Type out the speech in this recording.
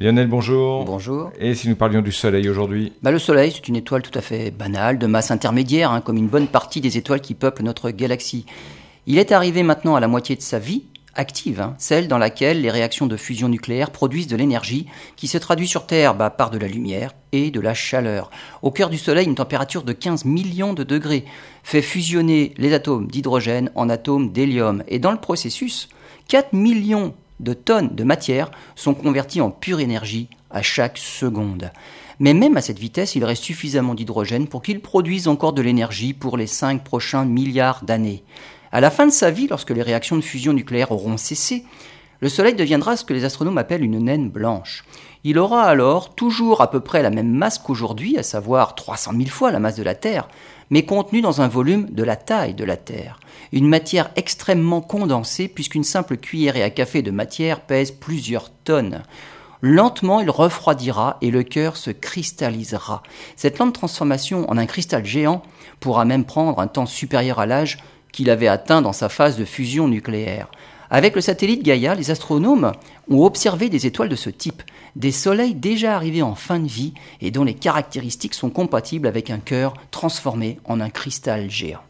Lionel, bonjour. Bonjour. Et si nous parlions du Soleil aujourd'hui bah, Le Soleil, c'est une étoile tout à fait banale, de masse intermédiaire, hein, comme une bonne partie des étoiles qui peuplent notre galaxie. Il est arrivé maintenant à la moitié de sa vie active, hein, celle dans laquelle les réactions de fusion nucléaire produisent de l'énergie qui se traduit sur Terre bah, par de la lumière et de la chaleur. Au cœur du Soleil, une température de 15 millions de degrés fait fusionner les atomes d'hydrogène en atomes d'hélium. Et dans le processus, 4 millions de tonnes de matière sont converties en pure énergie à chaque seconde. Mais même à cette vitesse, il reste suffisamment d'hydrogène pour qu'il produise encore de l'énergie pour les 5 prochains milliards d'années. À la fin de sa vie, lorsque les réactions de fusion nucléaire auront cessé, le Soleil deviendra ce que les astronomes appellent une naine blanche. Il aura alors toujours à peu près la même masse qu'aujourd'hui, à savoir 300 000 fois la masse de la Terre, mais contenu dans un volume de la taille de la Terre. Une matière extrêmement condensée, puisqu'une simple cuillerée à café de matière pèse plusieurs tonnes. Lentement, il refroidira et le cœur se cristallisera. Cette lente transformation en un cristal géant pourra même prendre un temps supérieur à l'âge qu'il avait atteint dans sa phase de fusion nucléaire. Avec le satellite Gaïa, les astronomes ont observé des étoiles de ce type, des soleils déjà arrivés en fin de vie et dont les caractéristiques sont compatibles avec un cœur transformé en un cristal géant.